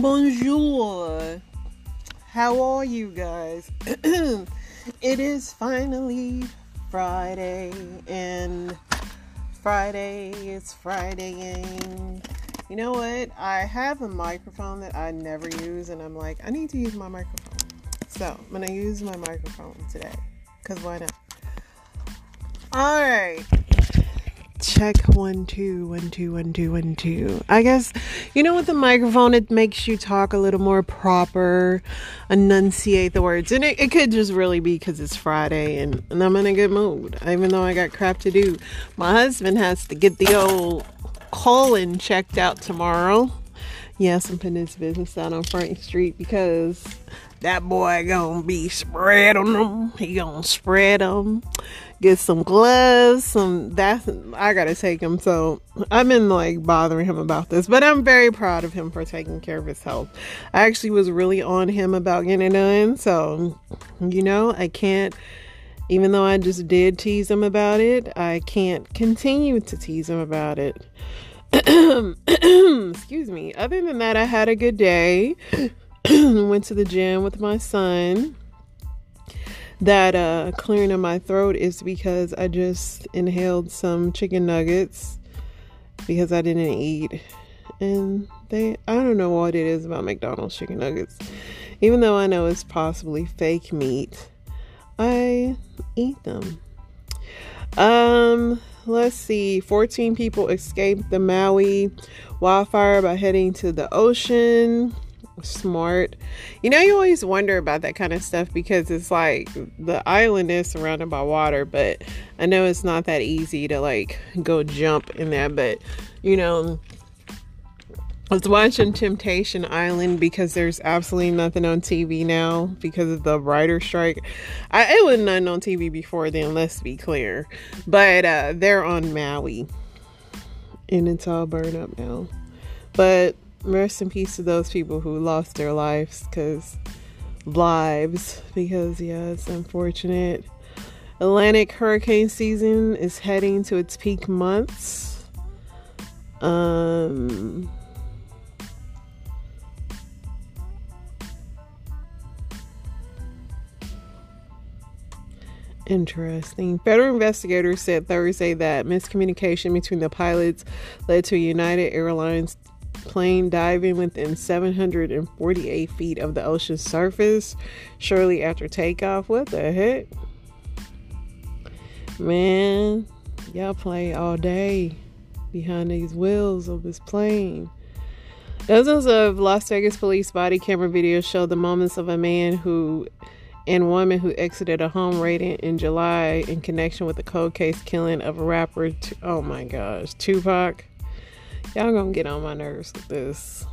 Bonjour. How are you guys? it is finally Friday, and Friday is Fridaying. You know what? I have a microphone that I never use, and I'm like, I need to use my microphone. So I'm gonna use my microphone today, cause why not? All right check one two one two one two one two. I guess you know with the microphone it makes you talk a little more proper enunciate the words. And it, it could just really be because it's friday and, and i'm in a good mood even though i got crap to do. My husband has to get the old colon checked out tomorrow. Yes i'm putting his business out on front street because that boy gonna be spreading them he gonna spread them get some gloves, some that's I gotta take him. So I've been like bothering him about this, but I'm very proud of him for taking care of his health. I actually was really on him about getting it done. So you know, I can't even though I just did tease him about it, I can't continue to tease him about it. Excuse me. Other than that, I had a good day. Went to the gym with my son that uh, clearing of my throat is because I just inhaled some chicken nuggets because I didn't eat. And they, I don't know what it is about McDonald's chicken nuggets. Even though I know it's possibly fake meat, I eat them. Um, let's see. 14 people escaped the Maui wildfire by heading to the ocean smart. You know, you always wonder about that kind of stuff because it's like the island is surrounded by water, but I know it's not that easy to like go jump in there. But you know, I was watching Temptation Island because there's absolutely nothing on TV now because of the writer strike. I, it was nothing on TV before then, let's be clear. But uh, they're on Maui and it's all burned up now. But rest in peace to those people who lost their lives because lives because yeah it's unfortunate atlantic hurricane season is heading to its peak months um Interesting. Federal investigators said Thursday that miscommunication between the pilots led to United Airlines plane diving within 748 feet of the ocean surface shortly after takeoff. What the heck? Man, y'all play all day behind these wheels of this plane. Dozens of Las Vegas police body camera videos show the moments of a man who and woman who exited a home raid in July in connection with the cold case killing of a rapper. Oh my gosh, Tupac. Y'all gonna get on my nerves with this.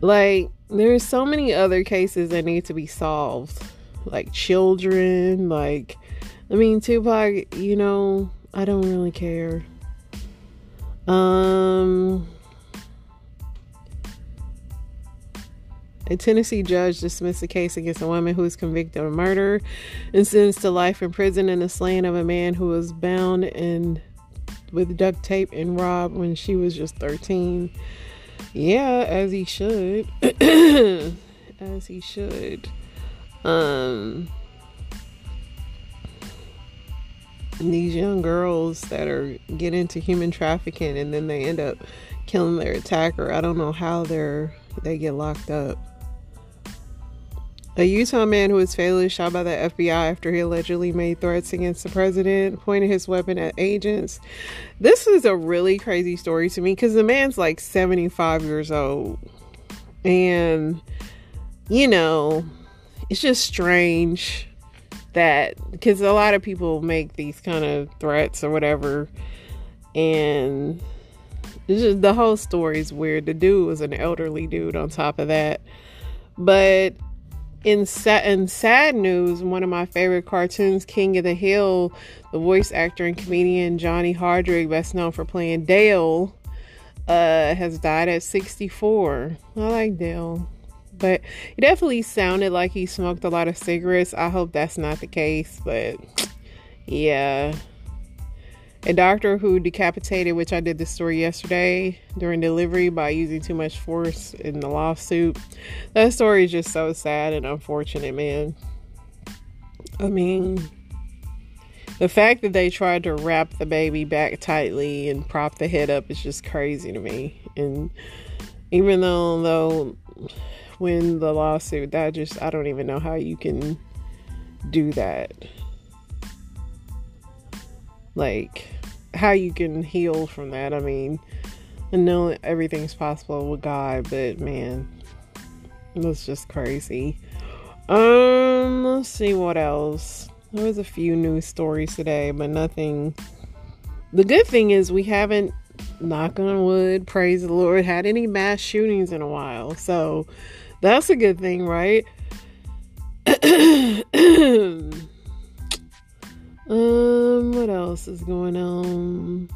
Like, there's so many other cases that need to be solved. Like children, like I mean Tupac, you know, I don't really care. Um A Tennessee judge dismissed a case against a woman who was convicted of murder and sentenced to life in prison in the slaying of a man who was bound and with duct tape and robbed when she was just 13. Yeah, as he should. as he should. Um these young girls that are get into human trafficking and then they end up killing their attacker. I don't know how they're they get locked up. A Utah man who was fatally shot by the FBI after he allegedly made threats against the president, pointed his weapon at agents. This is a really crazy story to me because the man's like 75 years old. And, you know, it's just strange that because a lot of people make these kind of threats or whatever. And just, the whole story is weird. The dude was an elderly dude on top of that. But in sad, in sad news, one of my favorite cartoons, King of the Hill, the voice actor and comedian Johnny Hardwick, best known for playing Dale, uh, has died at 64. I like Dale, but he definitely sounded like he smoked a lot of cigarettes. I hope that's not the case, but yeah. A doctor who decapitated, which I did this story yesterday during delivery by using too much force in the lawsuit. That story is just so sad and unfortunate, man. I mean, the fact that they tried to wrap the baby back tightly and prop the head up is just crazy to me. And even though, though, when the lawsuit, that just, I don't even know how you can do that. Like, how you can heal from that. I mean, I know everything's possible with God, but man, that's just crazy. Um, let's see what else. There was a few news stories today, but nothing. The good thing is we haven't, knock on wood, praise the Lord, had any mass shootings in a while. So that's a good thing, right? um, what else is going on?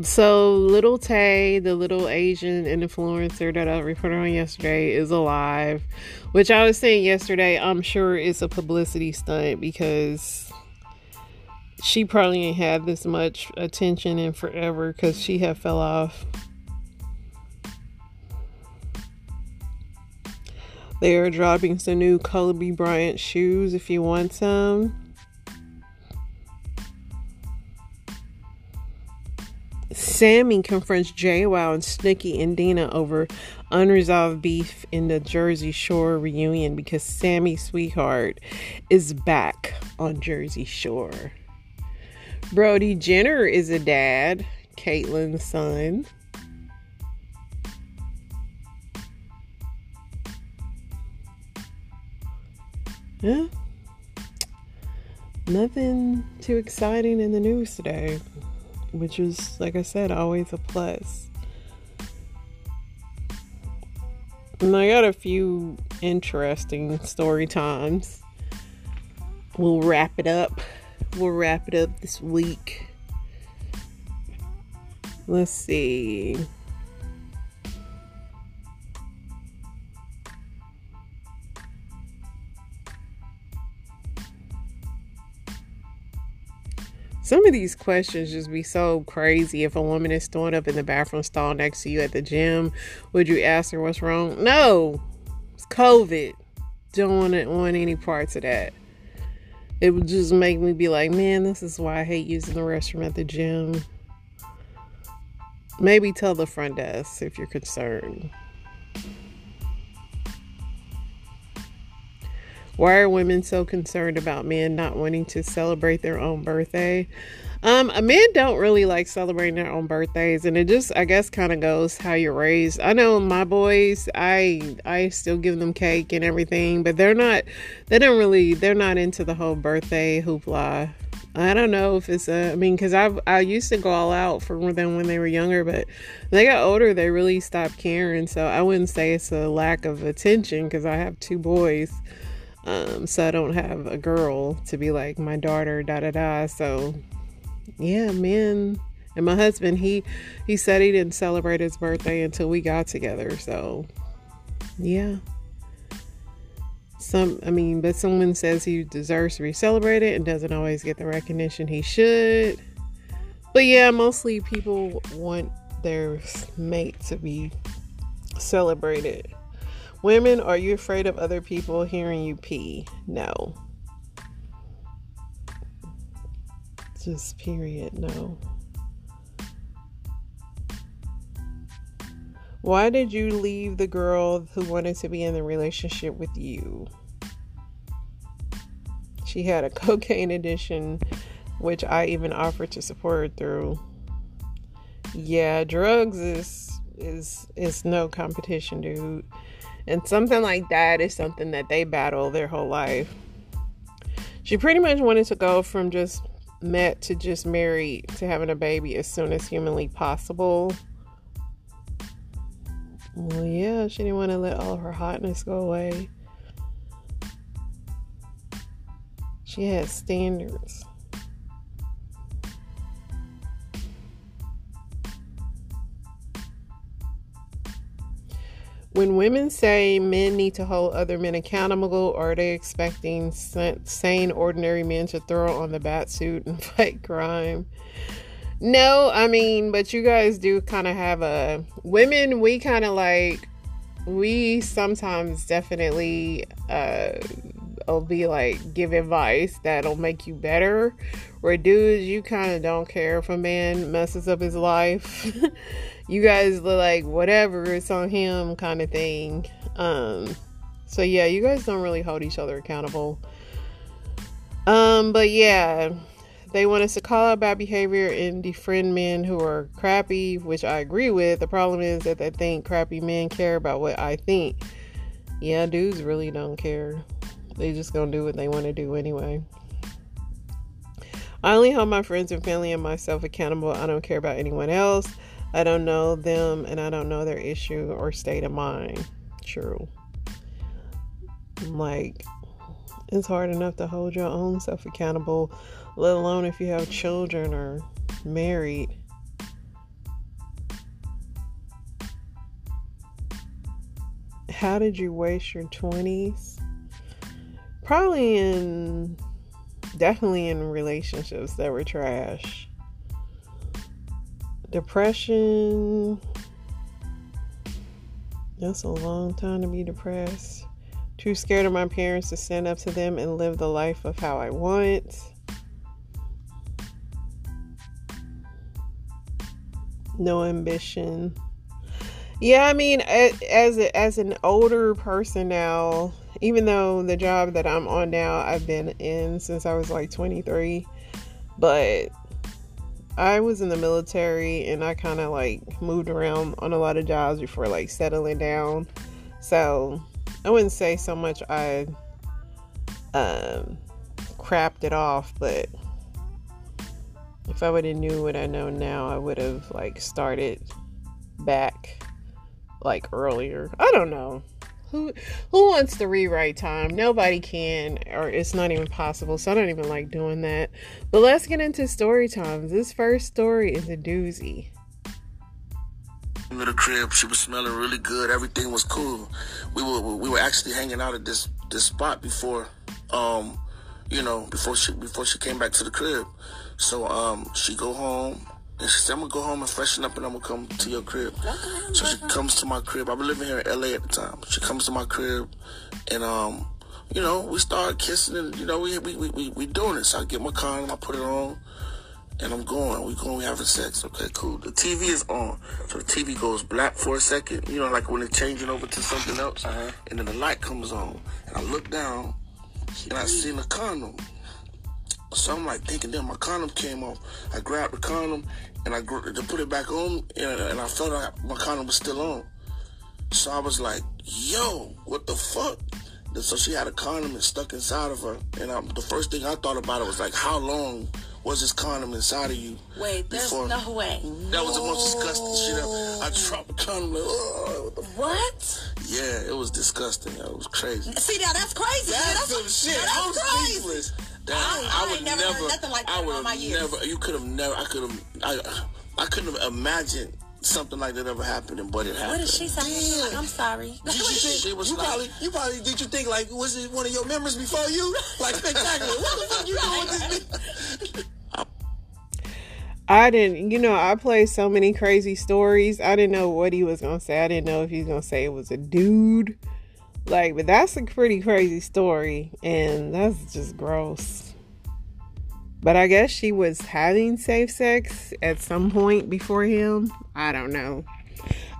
So little Tay, the little Asian influencer that I reported on yesterday, is alive. Which I was saying yesterday, I'm sure it's a publicity stunt because she probably ain't had this much attention in forever because she had fell off. They are dropping some new Kobe Bryant shoes if you want some. Sammie confronts JWoww and Snooki and Deena over unresolved beef in the Jersey Shore reunion because Sammie Sweetheart is back on Jersey Shore. Brody Jenner is a dad, Caitlyn's son. Yeah. Nothing too exciting in the news today which is, like I said, always a plus. And I got a few interesting story times. We'll wrap it up. We'll wrap it up this week. Let's see. Some of these questions just be so crazy. If a woman is throwing up in the bathroom stall next to you at the gym, would you ask her what's wrong? No, it's COVID. Don't want to want any parts of that. It would just make me be like, man, this is why I hate using the restroom at the gym. Maybe tell the front desk if you're concerned. Why are women so concerned about men not wanting to celebrate their own birthday? Um, men don't really like celebrating their own birthdays, and it just, I guess, kind of goes how you're raised. I know my boys, I, I still give them cake and everything, but they're not, they don't really, they're not into the whole birthday hoopla. I don't know if it's a, I mean, because I I used to go all out for them when they were younger, but they got older, they really stopped caring. So I wouldn't say it's a lack of attention because I have two boys. Um, so I don't have a girl to be like my daughter, da da da. So yeah, man. And my husband, he he said he didn't celebrate his birthday until we got together. So yeah. Some I mean, but someone says he deserves to be celebrated and doesn't always get the recognition he should. But yeah, mostly people want their mate to be celebrated. Women, are you afraid of other people hearing you pee? No. Just period, no. Why did you leave the girl who wanted to be in the relationship with you? She had a cocaine addiction, which I even offered to support her through. Yeah, drugs is is is no competition, dude. And something like that is something that they battle their whole life. She pretty much wanted to go from just met to just married to having a baby as soon as humanly possible. Well, yeah, she didn't want to let all her hotness go away. She had standards. When women say men need to hold other men accountable, are they expecting sane, ordinary men to throw on the bat suit and fight crime? No, I mean, but you guys do kind of have a women. We kind of like we sometimes definitely uh will be like give advice that'll make you better. Where dudes, you kind of don't care if a man messes up his life. you guys look like whatever it's on him kind of thing. Um, so yeah, you guys don't really hold each other accountable. Um, but yeah, they want us to call out bad behavior and defriend men who are crappy, which I agree with. The problem is that they think crappy men care about what I think. Yeah, dudes really don't care. They just gonna do what they want to do anyway. I only hold my friends and family and myself accountable. I don't care about anyone else. I don't know them and I don't know their issue or state of mind. True. Like, it's hard enough to hold your own self accountable, let alone if you have children or married. How did you waste your 20s? Probably in, definitely in relationships that were trash Depression. That's a long time to be depressed. Too scared of my parents to stand up to them and live the life of how I want. No ambition. Yeah, I mean, as as an older person now, even though the job that I'm on now, I've been in since I was like 23, but I was in the military and I kind of like moved around on a lot of jobs before like settling down. So I wouldn't say so much I um, crapped it off, but if I would have knew what I know now, I would have like started back like earlier. I don't know. Who who wants to rewrite time? Nobody can, or it's not even possible. So I don't even like doing that. But let's get into story times. This first story is a doozy. In the crib, she was smelling really good. Everything was cool. We were we were actually hanging out at this this spot before, um, you know, before she before she came back to the crib. So um, she go home and she said, I'm gonna go home and freshen up and I'm gonna come to your crib. Okay, so she comes to my crib. I've been living here in LA at the time. She comes to my crib and um, you know, we start kissing and you know, we we we, we doing it. So I get my condom, I put it on, and I'm going. We going, we having sex. Okay, cool. The TV is on. So the TV goes black for a second, you know, like when it's changing over to something else. Uh-huh. And then the light comes on. And I look down and I see the condom. So I'm like thinking, then my condom came off. I grabbed the condom and I to put it back on, and, and I felt like my condom was still on. So I was like, "Yo, what the fuck?" And so she had a condom and stuck inside of her, and I, the first thing I thought about it was like, "How long was this condom inside of you?" Wait, there's before? no way. That was the most disgusting shit ever. I dropped a condom. Like, oh, what? what? Yeah, it was disgusting. It was crazy. See now, that's crazy. That's, that's some shit. That's I was crazy. speechless. That I, I, I would never, never nothing like that I would have never. You could have never. I could have. I, I couldn't have imagined something like that ever happening, but it happened. What did she say? Like, I'm sorry. Did you think, she was you like, probably, you probably did you think like was it one of your members before you? Like spectacular. what the fuck you doing with this? I didn't, you know, I played so many crazy stories. I didn't know what he was gonna say. I didn't know if he was gonna say it was a dude. Like, but that's a pretty crazy story, and that's just gross. But I guess she was having safe sex at some point before him. I don't know.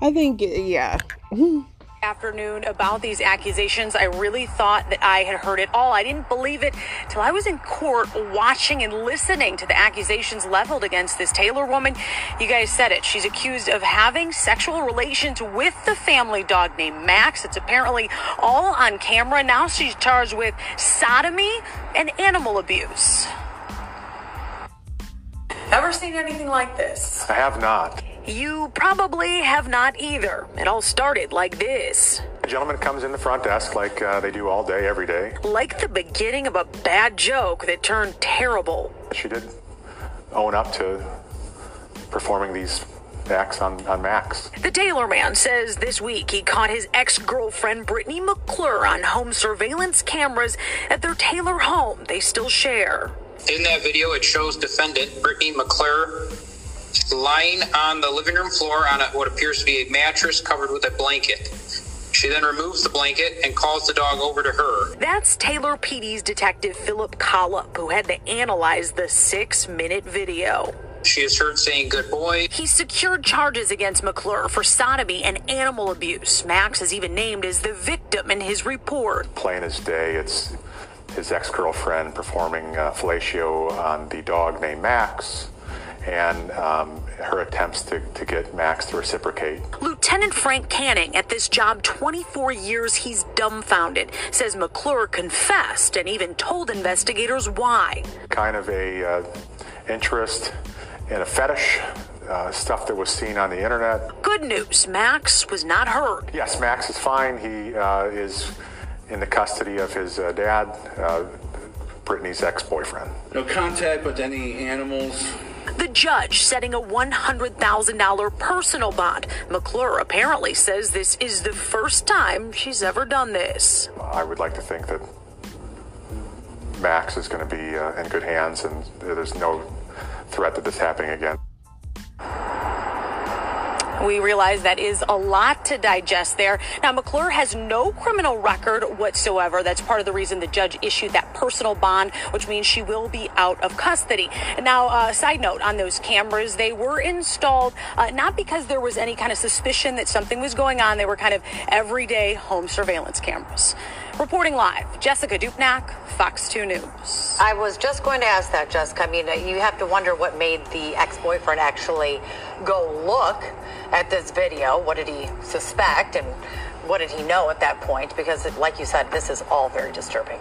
I think, yeah. afternoon about these accusations. I really thought that I had heard it all. I didn't believe it till I was in court watching and listening to the accusations leveled against this Taylor woman. You guys said it. She's accused of having sexual relations with the family dog named Max. It's apparently all on camera. Now she's charged with sodomy and animal abuse. Ever seen anything like this? I have not. You probably have not either. It all started like this. A gentleman comes in the front desk like uh, they do all day, every day. Like the beginning of a bad joke that turned terrible. She did own up to performing these acts on, on Max. The Taylor man says this week he caught his ex girlfriend Brittany McClure on home surveillance cameras at their Taylor home they still share. In that video, it shows defendant Brittany McClure lying on the living room floor on a, what appears to be a mattress covered with a blanket. She then removes the blanket and calls the dog over to her. That's Taylor PD's detective Philip Collop, who had to analyze the six minute video. She is heard saying good boy. He secured charges against McClure for sodomy and animal abuse. Max is even named as the victim in his report. Plain as day, it's his ex girlfriend performing uh, fellatio on the dog named Max and um, her attempts to, to get Max to reciprocate. Lieutenant Frank Canning, at this job 24 years, he's dumbfounded. Says McClure confessed and even told investigators why. Kind of a uh, interest in a fetish, uh, stuff that was seen on the internet. Good news, Max was not hurt. Yes, Max is fine. He uh, is in the custody of his uh, dad, uh, Brittany's ex-boyfriend. No contact with any animals. The judge setting a $100,000 personal bond. McClure apparently says this is the first time she's ever done this. I would like to think that Max is going to be uh, in good hands and there's no threat that this happening again. We realize that is a lot to digest there. Now, McClure has no criminal record whatsoever. That's part of the reason the judge issued that personal bond, which means she will be out of custody. Now, uh, side note on those cameras, they were installed uh, not because there was any kind of suspicion that something was going on. They were kind of everyday home surveillance cameras. Reporting live, Jessica Dupnack, Fox 2 News. I was just going to ask that, Jessica. I mean, uh, you have to wonder what made the ex boyfriend actually go look at this video. What did he suspect and what did he know at that point? Because, like you said, this is all very disturbing.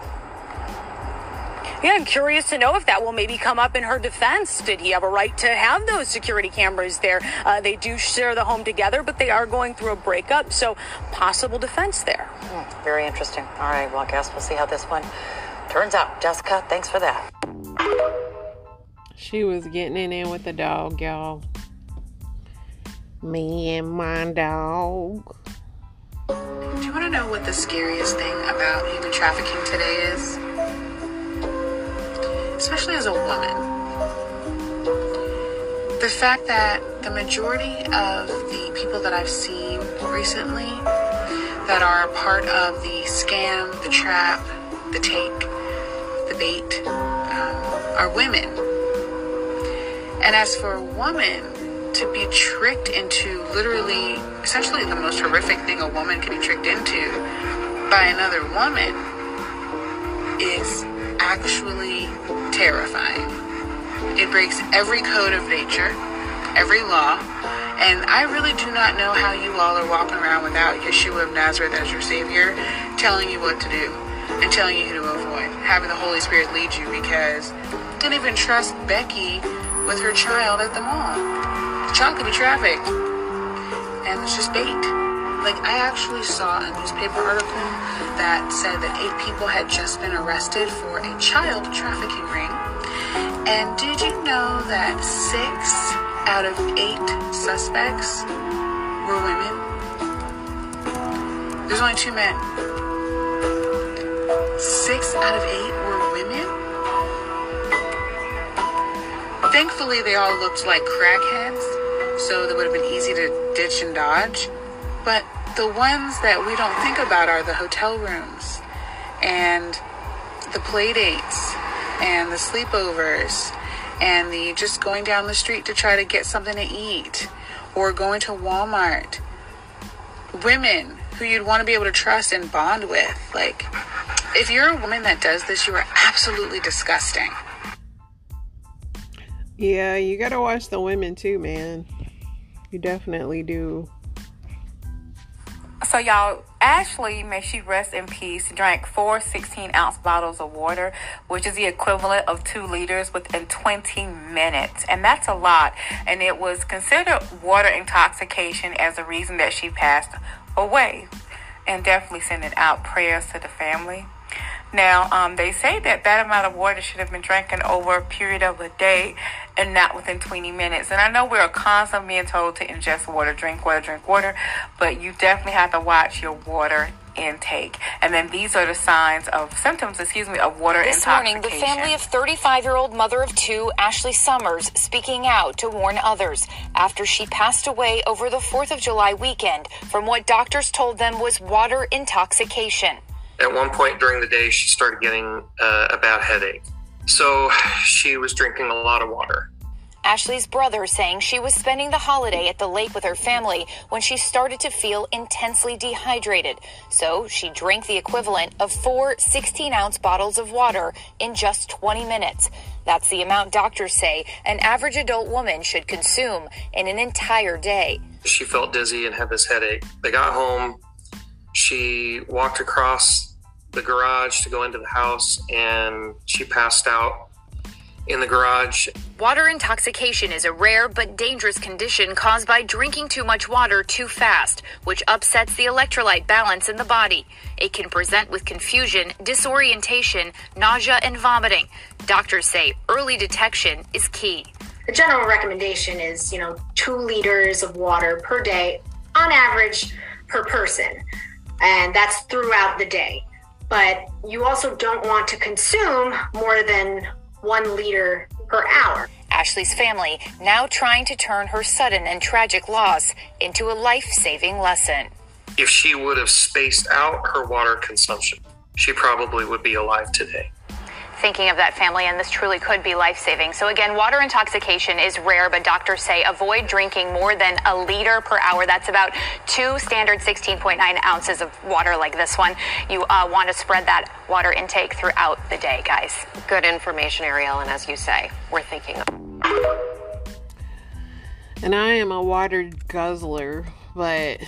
Yeah, I'm curious to know if that will maybe come up in her defense. Did he have a right to have those security cameras there? Uh, they do share the home together, but they are going through a breakup, so possible defense there. Mm, very interesting. All right, well, I guess we'll see how this one turns out. Jessica, thanks for that. She was getting it in with the dog, y'all. Me and my dog. Do you want to know what the scariest thing about human trafficking today is? Especially as a woman. The fact that the majority of the people that I've seen recently that are part of the scam, the trap, the take, the bait, um, are women. And as for a woman, to be tricked into literally, essentially the most horrific thing a woman can be tricked into by another woman is actually terrifying. It breaks every code of nature, every law, and I really do not know how you all are walking around without Yeshua of Nazareth as your Savior telling you what to do and telling you who to avoid, having the Holy Spirit lead you because didn't even trust Becky with her child at the mall The child could be trafficked. And it's just bait. Like, I actually saw a newspaper article that said that eight people had just been arrested for a child trafficking ring. And did you know that six out of eight suspects were women? There's only two men. Six out of eight were women? Thankfully, they all looked like crackheads so that would have been easy to ditch and dodge. But the ones that we don't think about are the hotel rooms and the play dates and the sleepovers and the just going down the street to try to get something to eat or going to Walmart. Women who you'd want to be able to trust and bond with. Like, if you're a woman that does this, you are absolutely disgusting. Yeah, you gotta watch the women too, man. You definitely do. So, y'all, Ashley, may she rest in peace, drank four 16 ounce bottles of water, which is the equivalent of two liters within 20 minutes. And that's a lot. And it was considered water intoxication as the reason that she passed away. And definitely sending out prayers to the family. Now, um, they say that that amount of water should have been drinking over a period of a day and not within 20 minutes. And I know we're constantly being told to ingest water, drink water, drink water, but you definitely have to watch your water intake. And then these are the signs of symptoms, excuse me, of water this intoxication. morning, the family of 35 year old mother of two, Ashley Summers, speaking out to warn others after she passed away over the 4th of July weekend from what doctors told them was water intoxication. At one point during the day, she started getting uh, a bad headache. So she was drinking a lot of water. Ashley's brother saying she was spending the holiday at the lake with her family when she started to feel intensely dehydrated. So she drank the equivalent of four 16 ounce bottles of water in just 20 minutes. That's the amount doctors say an average adult woman should consume in an entire day. She felt dizzy and had this headache. They got home. She walked across the garage to go into the house and she passed out in the garage. Water intoxication is a rare but dangerous condition caused by drinking too much water too fast, which upsets the electrolyte balance in the body. It can present with confusion, disorientation, nausea, and vomiting. Doctors say early detection is key. The general recommendation is, you know, two liters of water per day on average per person, and that's throughout the day. But you also don't want to consume more than one liter per hour. Ashley's family now trying to turn her sudden and tragic loss into a life saving lesson. If she would have spaced out her water consumption, she probably would be alive today thinking of that family, and this truly could be life saving. So, again, water intoxication is rare, but doctors say avoid drinking more than a liter per hour. That's about two standard 16.9 ounces of water like this one. You uh, want to spread that water intake throughout the day, guys. Good information, Ariel, and as you say, we're thinking of. And I am a water guzzler, but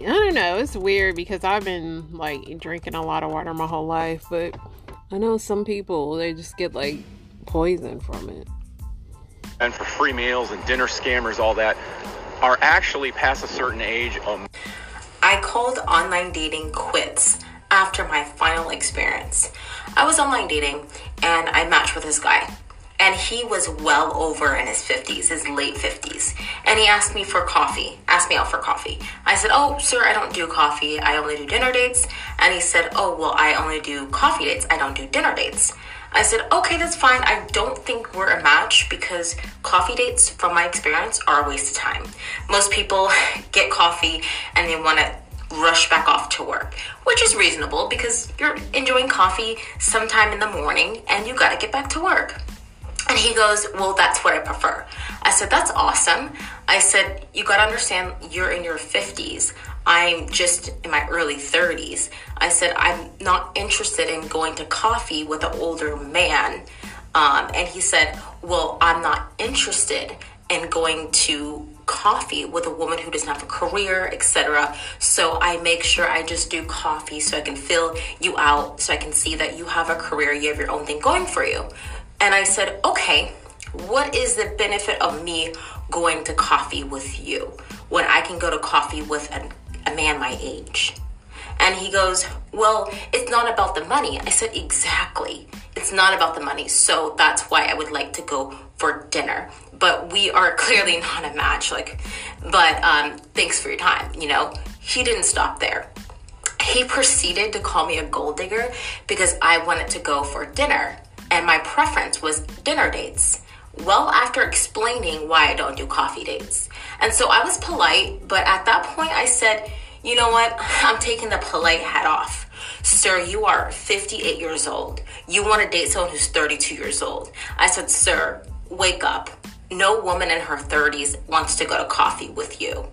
I don't know. It's weird because I've been like drinking a lot of water my whole life, but I know some people they just get like poison from it. And for free meals and dinner scammers, all that are actually past a certain age. Um, I called online dating quits after my final experience. I was online dating and I matched with this guy. And he was well over in his 50s, his late 50s. And he asked me for coffee, asked me out for coffee. I said, Oh, sir, I don't do coffee. I only do dinner dates. And he said, Oh, well, I only do coffee dates. I don't do dinner dates. I said, okay, that's fine. I don't think we're a match because coffee dates, from my experience, are a waste of time. Most people get coffee and they want to rush back off to work, which is reasonable because you're enjoying coffee sometime in the morning and you got to get back to work. And he goes, Well, that's what I prefer. I said, That's awesome. I said, You got to understand, you're in your 50s. I'm just in my early 30s. I said, I'm not interested in going to coffee with an older man. Um, and he said, Well, I'm not interested in going to coffee with a woman who doesn't have a career, etc. So I make sure I just do coffee so I can fill you out, so I can see that you have a career, you have your own thing going for you. And I said, okay, what is the benefit of me going to coffee with you when I can go to coffee with a, a man my age? And he goes, Well, it's not about the money. I said, Exactly. It's not about the money. So that's why I would like to go for dinner. But we are clearly not a match. Like, but um, thanks for your time. You know, he didn't stop there. He proceeded to call me a gold digger because I wanted to go for dinner and my preference was dinner dates. Well, after explaining why I don't do coffee dates. And so I was polite, but at that point I said, you know what? I'm taking the polite hat off. Sir, you are 58 years old. You want to date someone who's 32 years old. I said, Sir, wake up. No woman in her 30s wants to go to coffee with you.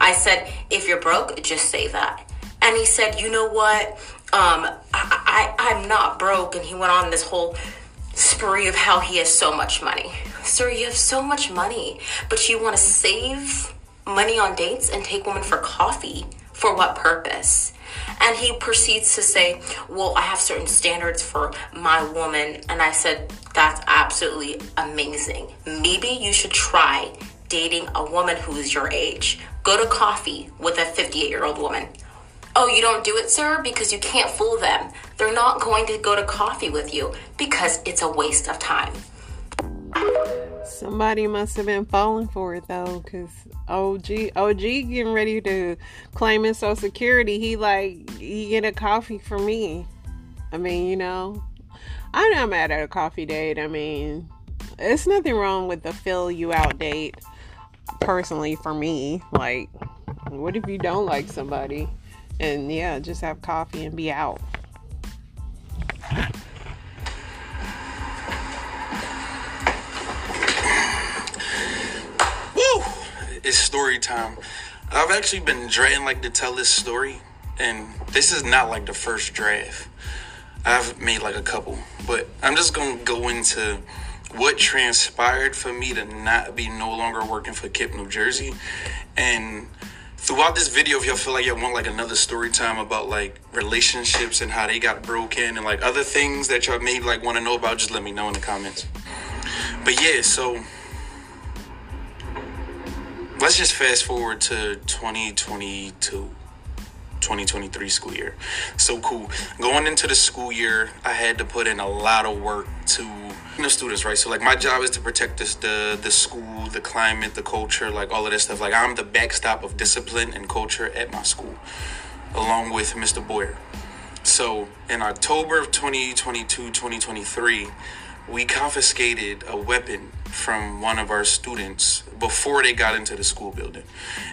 I said, If you're broke, just say that. And he said, You know what? Um, I, I, I'm not broke. And he went on this whole spree of how he has so much money. Sir, you have so much money, but you want to save money on dates and take women for coffee. For what purpose? And he proceeds to say, Well, I have certain standards for my woman. And I said, That's absolutely amazing. Maybe you should try dating a woman who is your age. Go to coffee with a 58 year old woman Oh, you don't do it, sir, because you can't fool them. They're not going to go to coffee with you because it's a waste of time. Somebody must have been falling for it though, cause OG OG getting ready to claim his social security. He like he get a coffee for me. I mean, you know, I'm not mad at a coffee date. I mean, it's nothing wrong with the fill you out date. Personally, for me, like, what if you don't like somebody? And yeah, just have coffee and be out. Woo! It's story time. I've actually been dreading like to tell this story, and this is not like the first draft. I've made like a couple, but I'm just gonna go into what transpired for me to not be no longer working for KIPP New Jersey. And throughout this video, if y'all feel like y'all want like another story time about like relationships and how they got broken and like other things that y'all may like want to know about, just let me know in the comments. But yeah, so let's just fast forward to 2022. 2023 school year. So cool. Going into the school year, I had to put in a lot of work to the students, right? So like my job is to protect this, the the school, the climate, the culture, like all of that stuff. Like I'm the backstop of discipline and culture at my school, along with Mr. Boyer. So in October of 2022, 2023, we confiscated a weapon from one of our students before they got into the school building.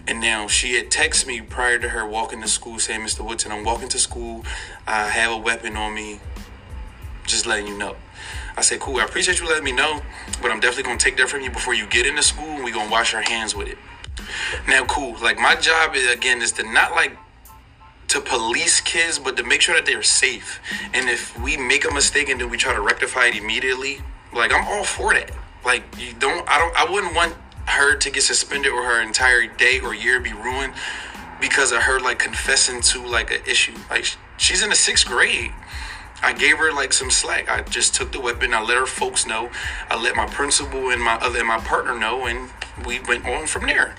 And now she had texted me prior to her walking to school saying, Mr. Woodson, I'm walking to school. I have a weapon on me. Just letting you know. I said, cool, I appreciate you letting me know, but I'm definitely gonna take that from you before you get into school and we gonna wash our hands with it. Now, cool. Like my job is again is to not like to police kids, but to make sure that they're safe. And if we make a mistake and then we try to rectify it immediately, like I'm all for that. Like you don't, I don't, I wouldn't want her to get suspended or her entire day or year be ruined because of her like confessing to like an issue. Like she's in the sixth grade. I gave her like some slack. I just took the weapon. I let her folks know. I let my principal and my other and my partner know, and we went on from there.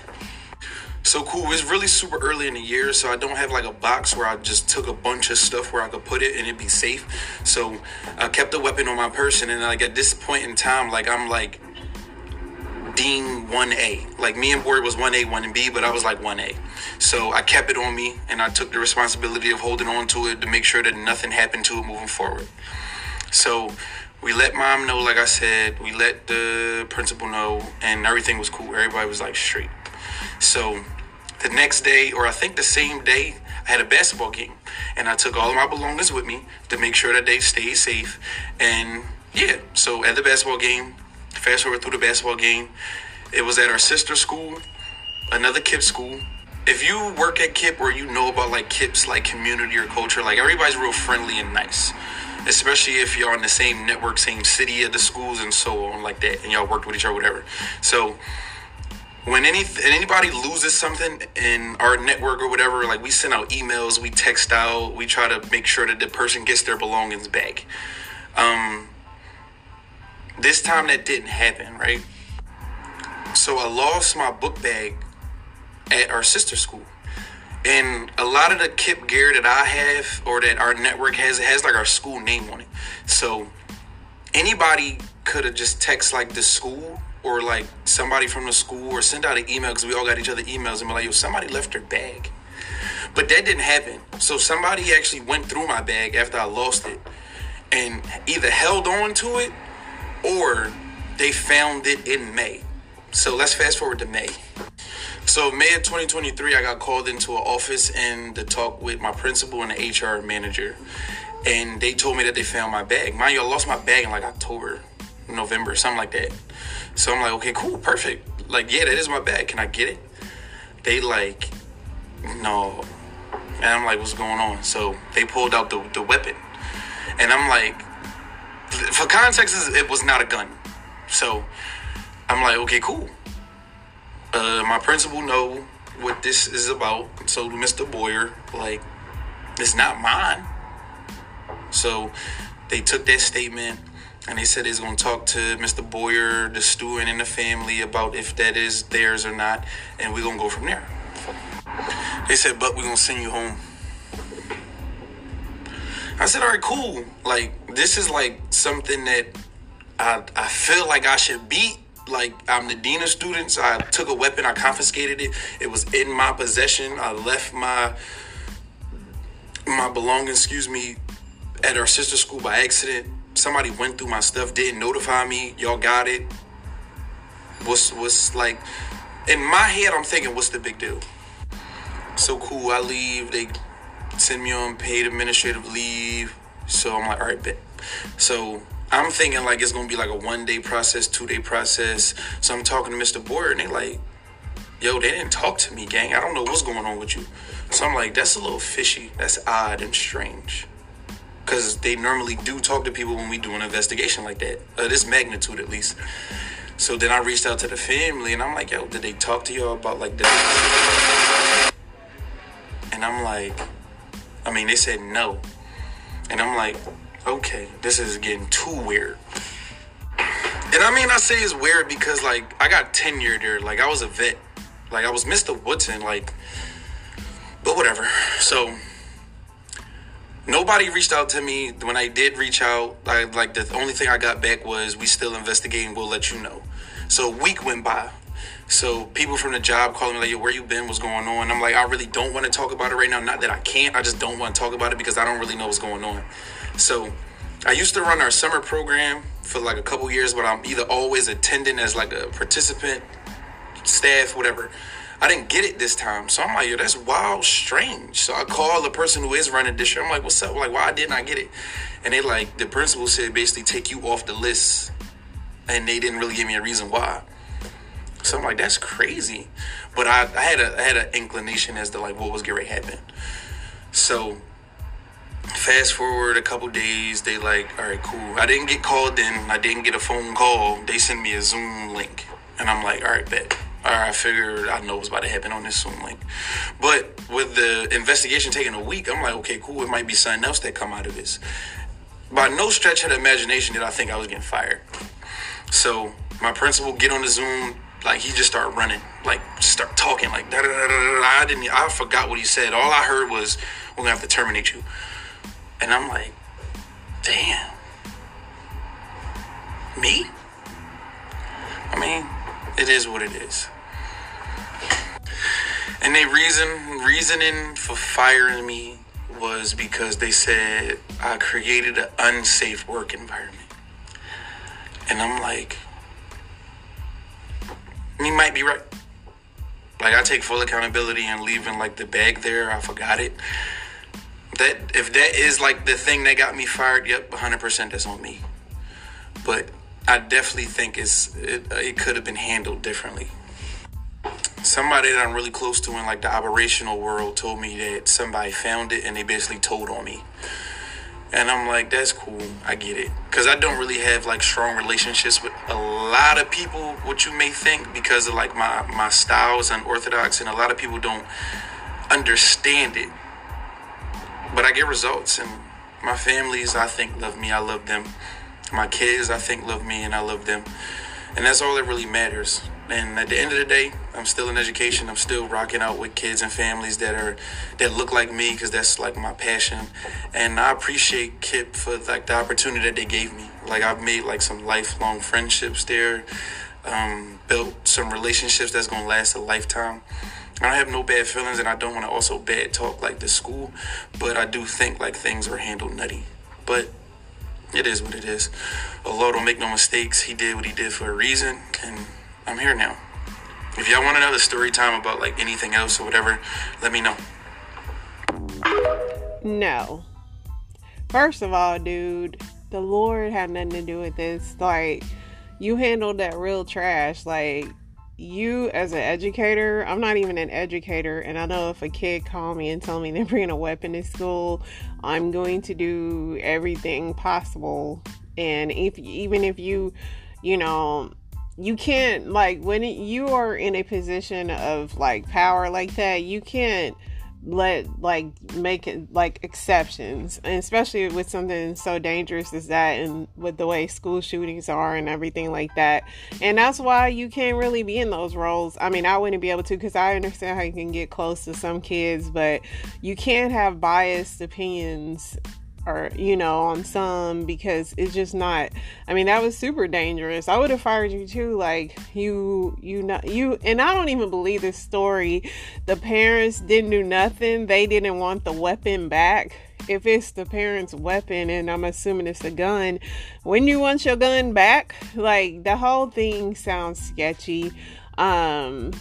So cool. It's really super early in the year, so I don't have like a box where I just took a bunch of stuff where I could put it and it'd be safe. So I kept the weapon on my person, and like at this point in time, like I'm like Dean 1A. Like me and Boyd was 1A, 1B, but I was like 1A. So I kept it on me and I took the responsibility of holding on to it to make sure that nothing happened to it moving forward. So we let mom know, like I said, we let the principal know, and everything was cool. Everybody was like straight. So the next day, or I think the same day, I had a basketball game, and I took all of my belongings with me to make sure that they stayed safe. And yeah, so at the basketball game, fast forward through the basketball game, it was at our sister school, another KIPP school. If you work at KIPP or you know about like KIPP's like community or culture, like everybody's real friendly and nice. Especially if you're on the same network, same city of the schools and so on like that, and y'all worked with each other, whatever. So when any anybody loses something in our network or whatever, like we send out emails, we text out, we try to make sure that the person gets their belongings back. Um, this time that didn't happen, right? So I lost my book bag at our sister school. And a lot of the KIPP gear that I have or that our network has, it has like our school name on it. So anybody could have just text like the school or like somebody from the school or send out an email because we all got each other emails and be like, yo, somebody left their bag. But that didn't happen. So somebody actually went through my bag after I lost it and either held on to it or they found it in May. So let's fast forward to May. So May of 2023, I got called into an office and to talk with my principal and the HR manager, and they told me that they found my bag. Mind you, I lost my bag in like October, November, something like that. So I'm like, okay, cool, perfect. Like, yeah, that is my bag. Can I get it? They like, no. And I'm like, what's going on? So they pulled out the, the weapon. And I'm like, for context, it was not a gun. So I'm like, okay, cool. Uh, my principal know what this is about. So Mr. Boyer, like, it's not mine. So they took that statement and they said he's going to talk to Mr. Boyer, the student, and the family about if that is theirs or not, and we're going to go from there. They said, but we're going to send you home. I said, all right, cool. Like, this is like something that I, I feel like I should beat. Like, I'm the dean of students. I took a weapon, I confiscated it. It was in my possession. I left my my belongings, excuse me, at our sister school by accident. Somebody went through my stuff, didn't notify me. Y'all got it. What's what's like in my head? I'm thinking, what's the big deal? So cool. I leave. They send me on paid administrative leave. So I'm like, all right, bet. So I'm thinking like it's gonna be like a one day process, two day process. So I'm talking to Mr. Boyer, and they like, yo, they didn't talk to me, gang. I don't know what's going on with you. So I'm like, that's a little fishy. That's odd and strange. Cause they normally do talk to people when we do an investigation like that, uh, this magnitude at least. So then I reached out to the family, and I'm like, yo, did they talk to y'all about like that? And I'm like, I mean, they said no. And I'm like, okay, this is getting too weird. And I mean, I say it's weird because, like, I got tenure there. Like, I was a vet. Like, I was Mr. Woodson. Like, but whatever. So, nobody reached out to me. When I did reach out, I, like, the only thing I got back was, we still investigating. We'll let you know. So, a week went by. So people from the job calling me like, "Yo, where you been? What's going on?" I'm like, I really don't want to talk about it right now. Not that I can't. I just don't want to talk about it because I don't really know what's going on. So I used to run our summer program for like a couple years, but I'm either always attending as like a participant, staff, whatever. I didn't get it this time, so I'm like, yo, that's wild, strange. So I call the person who is running this year. I'm like, what's up? Like, why didn't I get it? And they like, the principal said basically take you off the list, and they didn't really give me a reason why. So I'm like, that's crazy. But I, I had a I had an inclination as to like what was getting ready to happen. So fast forward a couple days, they like, all right, cool. I didn't get called in. I didn't get a phone call. They sent me a Zoom link, and I'm like, all right, bet. All right, I figured I know what's about to happen on this Zoom link. But with the investigation taking a week, I'm like, okay, cool. It might be something else that come out of this. By no stretch of the imagination did I think I was getting fired. So my principal get on the Zoom, like he just started running, like start talking, like da da da da da. I didn't, I forgot what he said. All I heard was, "We're gonna have to terminate you," and I'm like, "Damn, me." I mean, it is what it is. And they reason reasoning for firing me was because they said I created an unsafe work environment. And I'm like, you might be right. Like I take full accountability and leaving like the bag there. I forgot it. That if that is like the thing that got me fired, yep, 100% that's on me. But I definitely think it's it, it could have been handled differently. Somebody that I'm really close to in like the operational world told me that somebody found it and they basically told on me. And I'm like, that's cool. I get it. Because I don't really have like strong relationships with a lot of people, what you may think, because of like my, my styles unorthodox, and a lot of people don't understand it. But I get results, and my families, I think, love me. I love them. My kids, I think, love me, and I love them. And that's all that really matters. And at the end of the day, I'm still in education. I'm still rocking out with kids and families that are that look like me because that's like my passion. And I appreciate KIPP for like the opportunity that they gave me. Like I've made like some lifelong friendships there, um, built some relationships that's gonna last a lifetime. I don't have no bad feelings, and I don't want to also bad talk like the school, but I do think like things are handled nutty. But it is what it is. Allah don't make no mistakes. He did what he did for a reason, and I'm here now. If y'all want to know the story time about like anything else or whatever, let me know. No. First of all, dude, the Lord had nothing to do with this. Like, you handled that real trash. Like, you as an educator, I'm not even an educator, and I know if a kid call me and tell me they're bringing a weapon to school, I'm going to do everything possible. And if even if you, you know, you can't like when it, you are in a position of like power like that, you can't let like make it like exceptions. And especially with something so dangerous as that and with the way school shootings are and everything like that. And that's why you can't really be in those roles. I mean i wouldn't be able to because i understand how you can get close to some kids but you can't have biased opinions or you know on some because it's just not i mean that was super dangerous. I would have fired you too like you you know you and i don't even believe this story. The parents didn't do nothing. They didn't want the weapon back. If it's the parents weapon and i'm assuming it's a gun when you want your gun back like the whole thing sounds sketchy. Um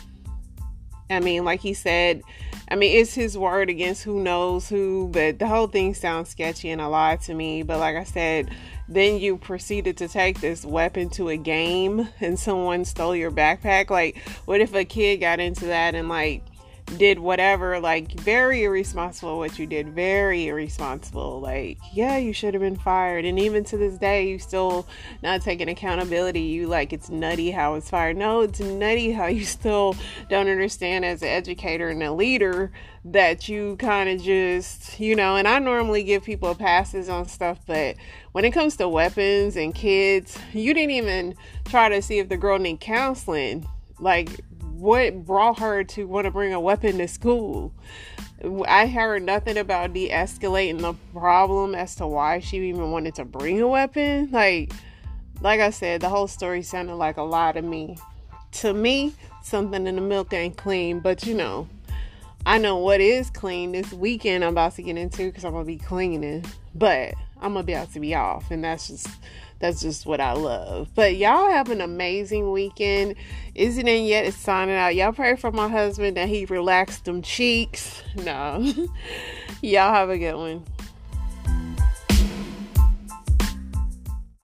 i mean like he said I mean, it's his word against who knows who, but the whole thing sounds sketchy and a lie to me. But like I said, then you proceeded to take this weapon to a game and someone stole your backpack. Like, what if a kid got into that and like did whatever, like very irresponsible what you did, very irresponsible. Like, yeah, you should have been fired. And even to this day, you still not taking accountability. You like it's nutty how it's fired. No, it's nutty how you still don't understand as an educator and a leader that you kind of just, you know, and I normally give people passes on stuff, but when it comes to weapons and kids, you didn't even try to see if the girl need counseling. Like what brought her to want to bring a weapon to school. I heard nothing about de escalating the problem as to why she even wanted to bring a weapon. Like, like I said, the whole story sounded like a lie to me. To me, something in the milk ain't clean, but you know, I know what is clean this weekend. I'm about to get into because I'm gonna be cleaning, but I'm able to be off, and that's just that's just what I love. But y'all have an amazing weekend. Isn't it yet? It's signing out. Y'all pray for my husband that he relaxed them cheeks. No. y'all have a good one.